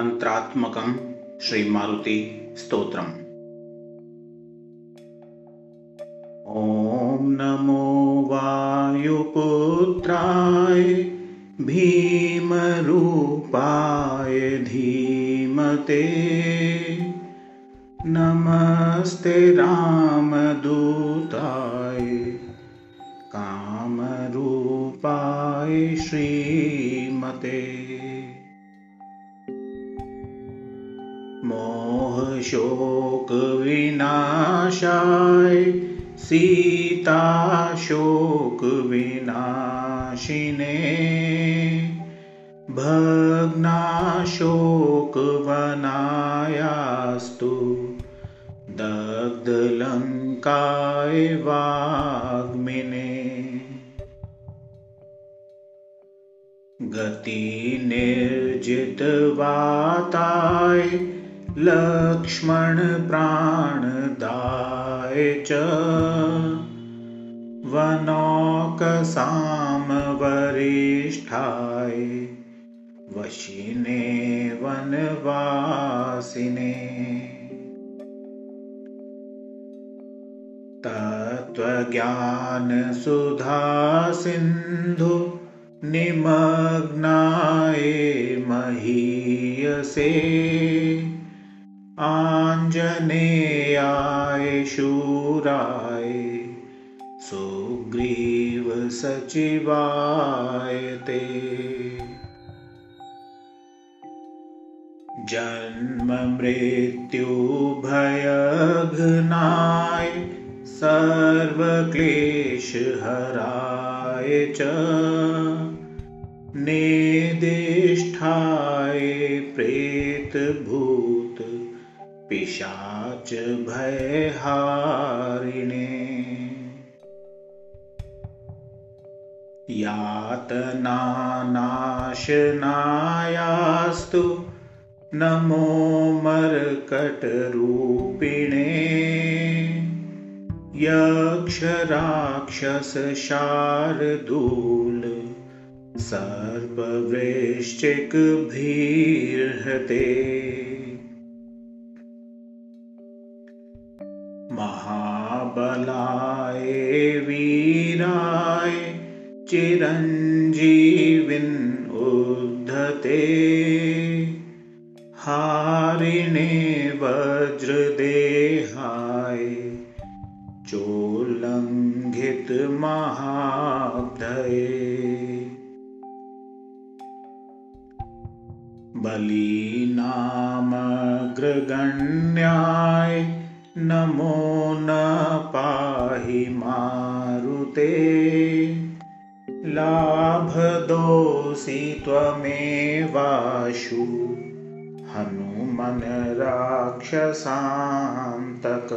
मन्त्रात्मकं श्रीमारुतिस्तोत्रम् ॐ नमो वायुपुत्राय भीमरूपाय धीमते। नमस्ते रामदूताय कामरूपाय श्रीमते। मोहशोकविनाशाय सीताशोकविनाशिने भग्नाशोकवनायास्तु दग्धलङ्काय वाग्मिने। गतिनिर्जितवाताय लक्ष्मणप्राणदाय च। वनौकसामवरिष्ठाय वशिने वनवासिने। तत्त्वज्ञानसुधासिन्धु निमग्नाय महीयसे आञ्जनेयाय शूराय सुग्रीवसचिवाय ते। जन्ममृत्युभयघ्नाय सर्वक्लेशहराय च। निदिष्ठाय प्रेतभूत पिशाच भयहारिणे। यातनानाशनायास्तु नमो मर्कटरूपिणे। यक्षराक्षसशार्दूल सर्पवृश्चिकभीर्हते महाबलाय वीराय चिरञ्जीविन् उद्धते हारिणे वज्रदेहाय चोल्लङ्घितमहाब्धये बलीनामग्रगण्याय नमो न पाहि मारुते। लाभदोषि त्वमेवाशु। हनुमन् राक्षसान्तक।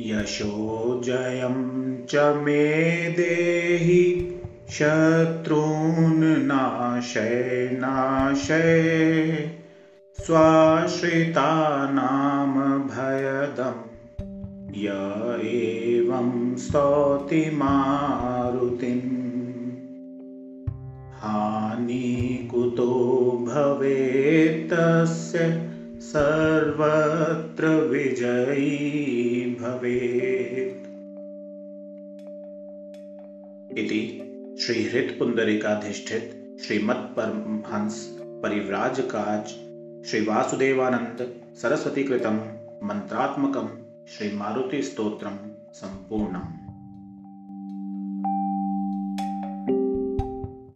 यशो जयं च मे देहि शत्रून् नाशय नाशय स्वाश्रितानामभयदं य एवं स्तौति मारुतिम्। हानिकुतो भवेत्तस्य सर्वत्र विजयी भवेत्। इति श्रीहृत्पुण्डरीकाधिष्ठित श्रीमत्परमहंस परिव्राजकाच श्रीवासुदेवानन्द सरस्वतीकृतं मन्त्रात्मकं श्रीमारुतिस्तोत्रं सम्पूर्णम्